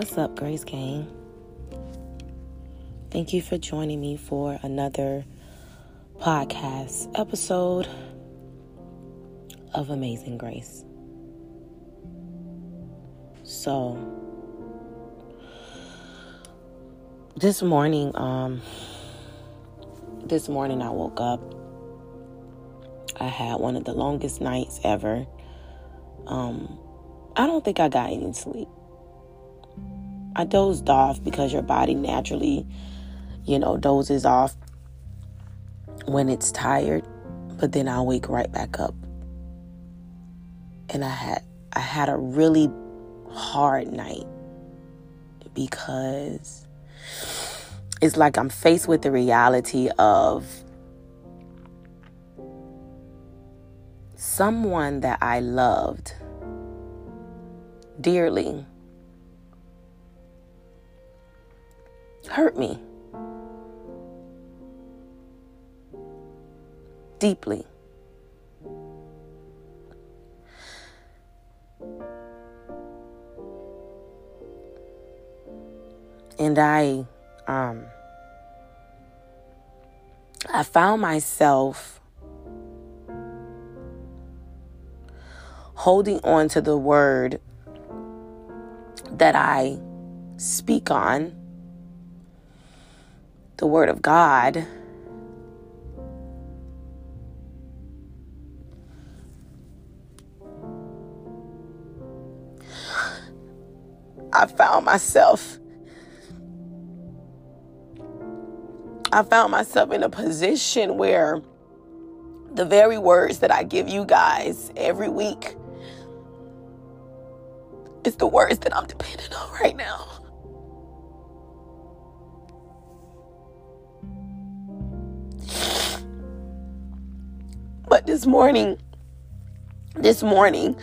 What's up, Grace Gang? Thank you for joining me for another podcast episode of Amazing Grace. So, this morning, um, this morning I woke up. I had one of the longest nights ever. Um, I don't think I got any sleep. I dozed off because your body naturally, you know, dozes off when it's tired, but then I'll wake right back up. And I had I had a really hard night because it's like I'm faced with the reality of someone that I loved dearly hurt me deeply. And I um I found myself holding on to the word that I speak on, the Word of God. I found myself I found myself in a position where the very words that I give you guys every week is the words that I'm dependent on right now. This morning, this morning,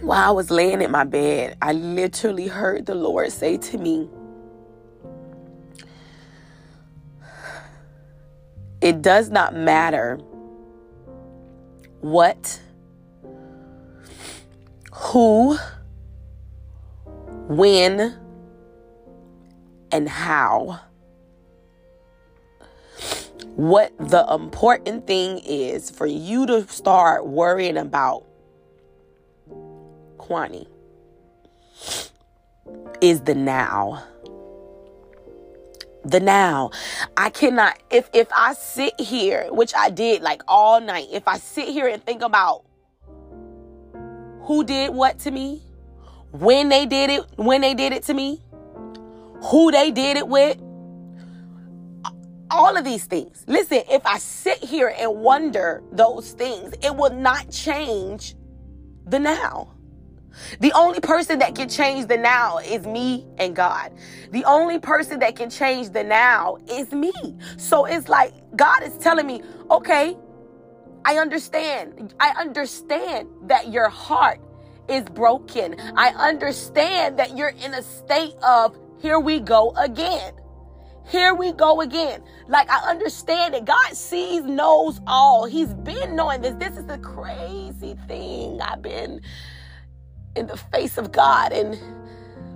while I was laying in my bed, I literally heard the Lord say to me, It does not matter what who, when, and how. What the important thing is for you to start worrying about, Quani, is the now. The now. I cannot if if I sit here, which I did like all night, if I sit here and think about who did what to me, when they did it, when they did it to me, who they did it with. All of these things. Listen, if I sit here and wonder those things, it will not change the now. The only person that can change the now is me and God. The only person that can change the now is me. So it's like God is telling me, okay, I understand. I understand that your heart is broken. I understand that you're in a state of here we go again. Here we go again. Like I understand it. God sees, knows all. He's been knowing this. This is the crazy thing. I've been in the face of God and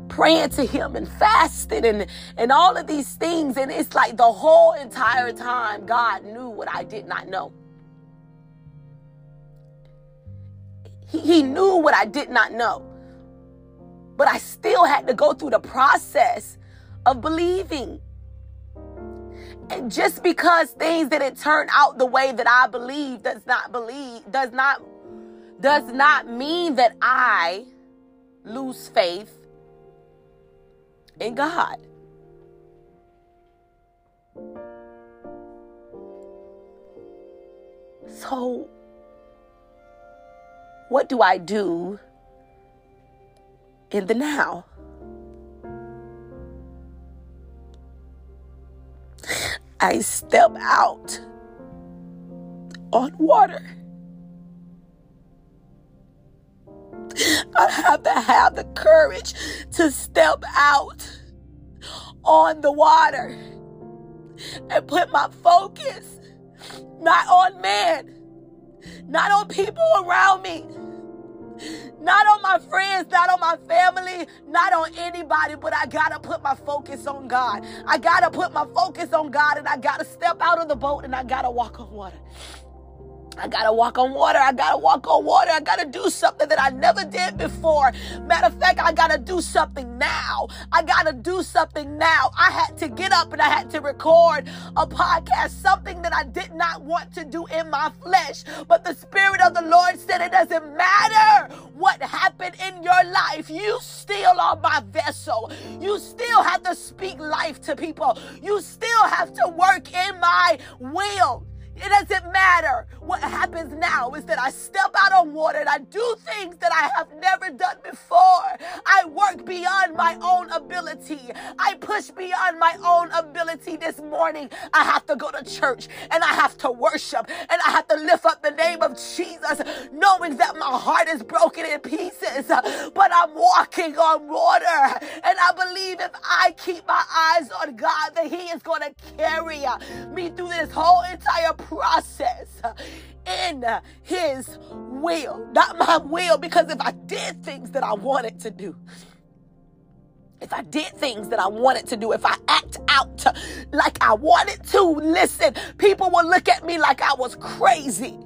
praying to him and fasting and and all of these things and it's like the whole entire time God knew what I did not know. He, he knew what I did not know. But I still had to go through the process of believing. Just because things didn't turn out the way that I believe does not believe does not does not mean that I lose faith in God. So what do I do in the now? I step out on water. I have to have the courage to step out on the water and put my focus not on man, not on people around me, Not on my friends, not on my family, not on anybody, but I gotta put my focus on God. I gotta put my focus on God and I gotta step out of the boat and I gotta walk on water. I gotta walk on water. I gotta walk on water. I gotta do something that I never did before. Matter of fact, I gotta do something now. I gotta do something now. I had to get up and I had to record a podcast, something that I did not want to do in my flesh. But the Spirit of the Lord said it doesn't matter what happened in your life. You still are my vessel. You still have to speak life to people. You still have to work in my will. It doesn't matter. What happens now is that I step out on water and I do things that I have never done before. I work beyond my own ability. I push beyond my own ability this morning. I have to go to church and I have to worship and I have to lift up the name of Jesus, knowing that my heart is broken in pieces, but I'm walking on water. And I believe if I keep my eyes on God, that He is going to carry me through this whole entire process in his will, not my will, because if I did things that I wanted to do, if I did things that I wanted to do, if I act out like I wanted to, listen, people will look at me like I was crazy.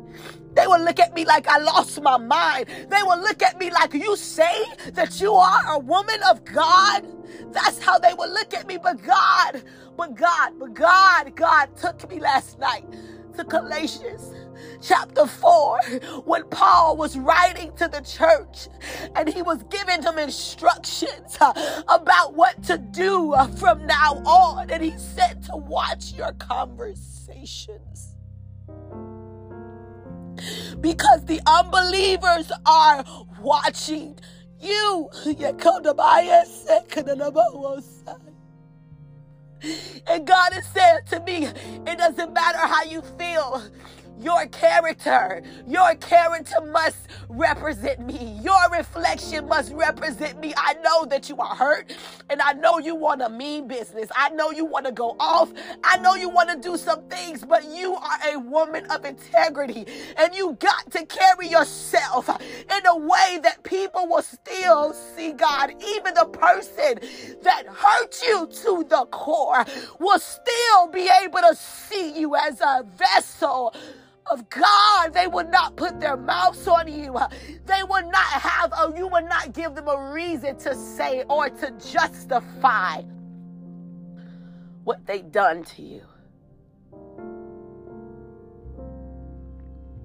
They will look at me like I lost my mind. They will look at me like you say that you are a woman of God. That's how they will look at me. But God, but God, but God, God took me last night to Galatians chapter 4 when Paul was writing to the church and he was giving them instructions uh, about what to do uh, from now on. And he said to watch your conversations. Because the unbelievers are watching you. And God has said to me, it doesn't matter how you feel. Your character, your character must represent me. Your reflection must represent me. I know that you are hurt and I know you want a mean business. I know you want to go off. I know you want to do some things, but you are a woman of integrity and you got to carry yourself in a way that people will still see God. Even the person that hurt you to the core will still be able to see you as a vessel of God. They would not put their mouths on you. They would not have, or you would not give them a reason to say or to justify what they done to you.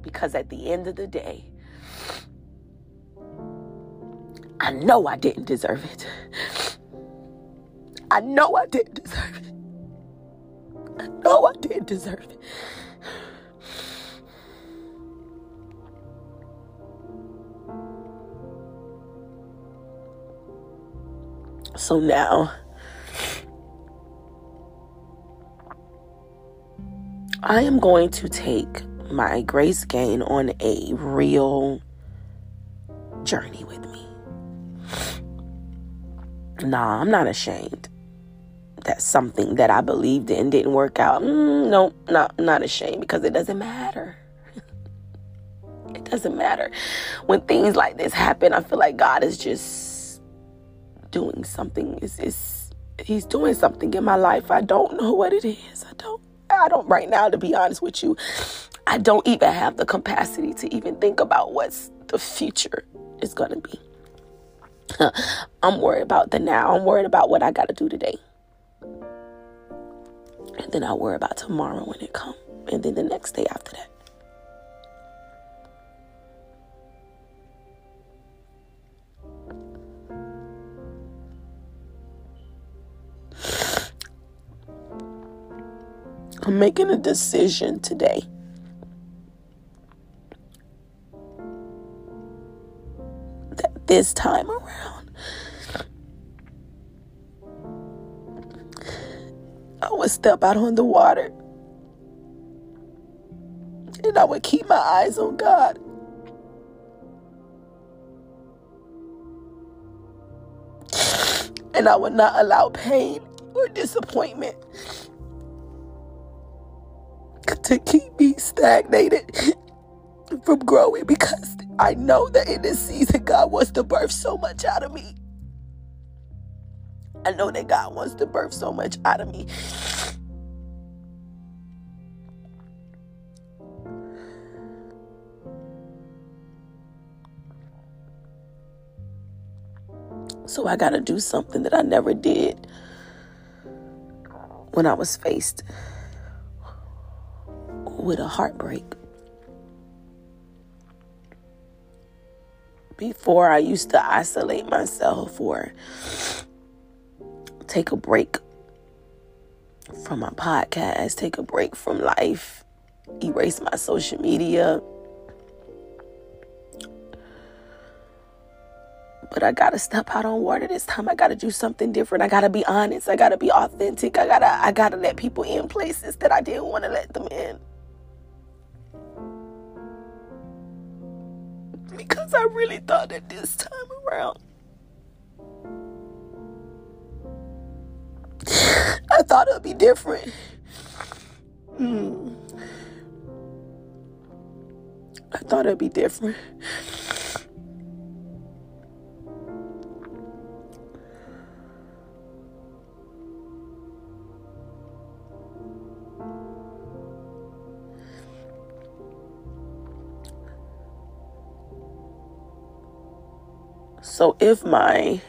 Because at the end of the day, I know I didn't deserve it. I know I didn't deserve it. I know I didn't deserve it. So now, I am going to take my Grace Gang on a real journey with me. Nah, I'm not ashamed. That's something that I believed in didn't work out. Mm, no, not not ashamed because it doesn't matter. it doesn't matter. When things like this happen, I feel like God is just doing something. Is is he's doing something in my life. I don't know what it is. I don't I don't right now to be honest with you. I don't even have the capacity to even think about what's the future is going to be. I'm worried about the now. I'm worried about what I got to do today. And then I'll worry about tomorrow when it comes. And then the next day after that. I'm making a decision today. That this time around, I would step out on the water and I would keep my eyes on God. And I would not allow pain or disappointment to keep me stagnated from growing because I know that in this season, God wants to birth so much out of me. I know that God wants to birth so much out of me. So I got to do something that I never did when I was faced with a heartbreak. Before, I used to isolate myself or take a break from my podcast, take a break from life, erase my social media. But I gotta step out on water this time. I gotta do something different. I gotta be honest. I gotta be authentic. I gotta I gotta let people in places that I didn't want to let them in. Because I really thought that this time around I thought it would be different. Mm. I thought it'd be different. So if my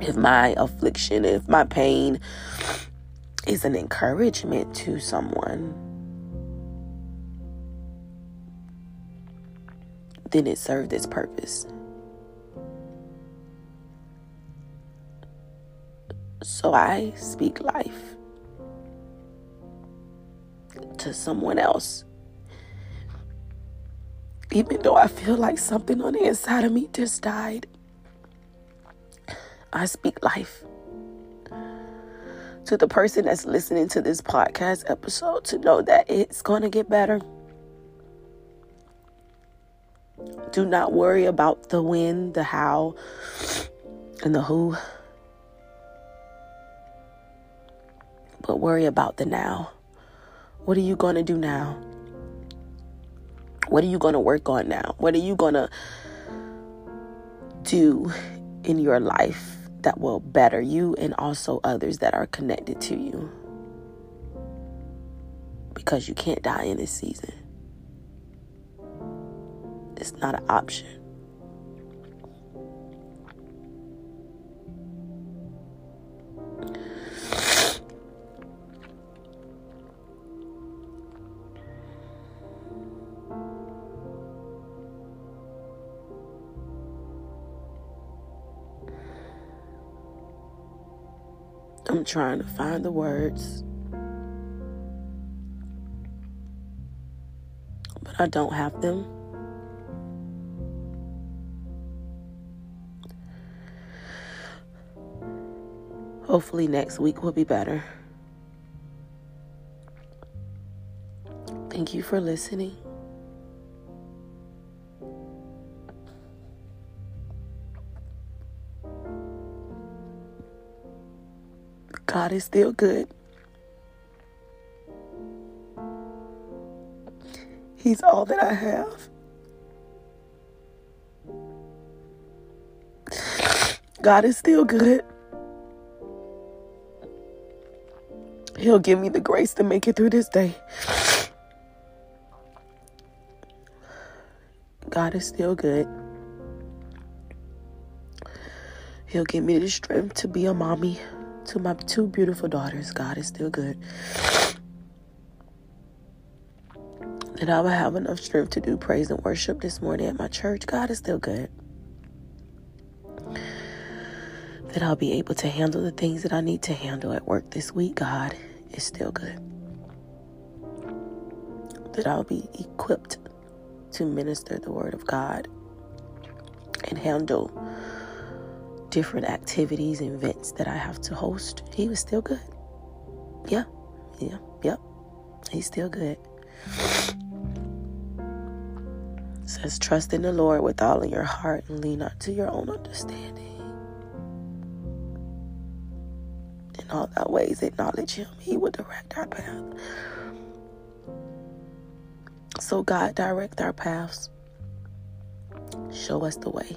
if my affliction, if my pain is an encouragement to someone, then it served its purpose. So I speak life to someone else. Even though I feel like something on the inside of me just died. I speak life to the person that's listening to this podcast episode to know that it's going to get better. Do not worry about the when, the how, and the who. But worry about the now. What are you going to do now? What are you going to work on now? What are you going to do in your life that will better you and also others that are connected to you. Because you can't die in this season. It's not an option. I'm trying to find the words. But I don't have them. Hopefully, next week will be better. Thank you for listening. God is still good. He's all that I have. God is still good. He'll give me the grace to make it through this day. God is still good. He'll give me the strength to be a mommy to my two beautiful daughters, God is still good. That I will have enough strength to do praise and worship this morning at my church. God is still good. That I'll be able to handle the things that I need to handle at work this week. God is still good. That I'll be equipped to minister the word of God and handle different activities and events that I have to host, he was still good. Yeah, yeah, yep. He's still good. It says, trust in the Lord with all of your heart and lean not to your own understanding. In all thy ways, acknowledge him. He will direct our path. So, God, direct our paths. Show us the way.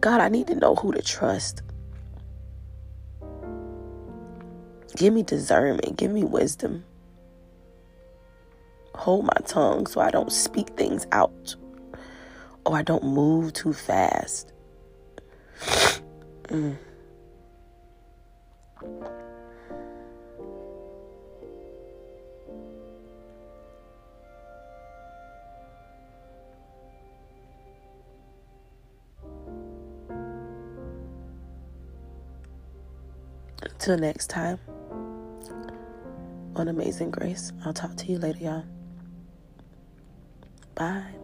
God, I need to know who to trust. Give me discernment. Give me wisdom. Hold my tongue so I don't speak things out or I don't move too fast. Mm. Until next time, on Amazing Grace, I'll talk to you later, y'all. Bye.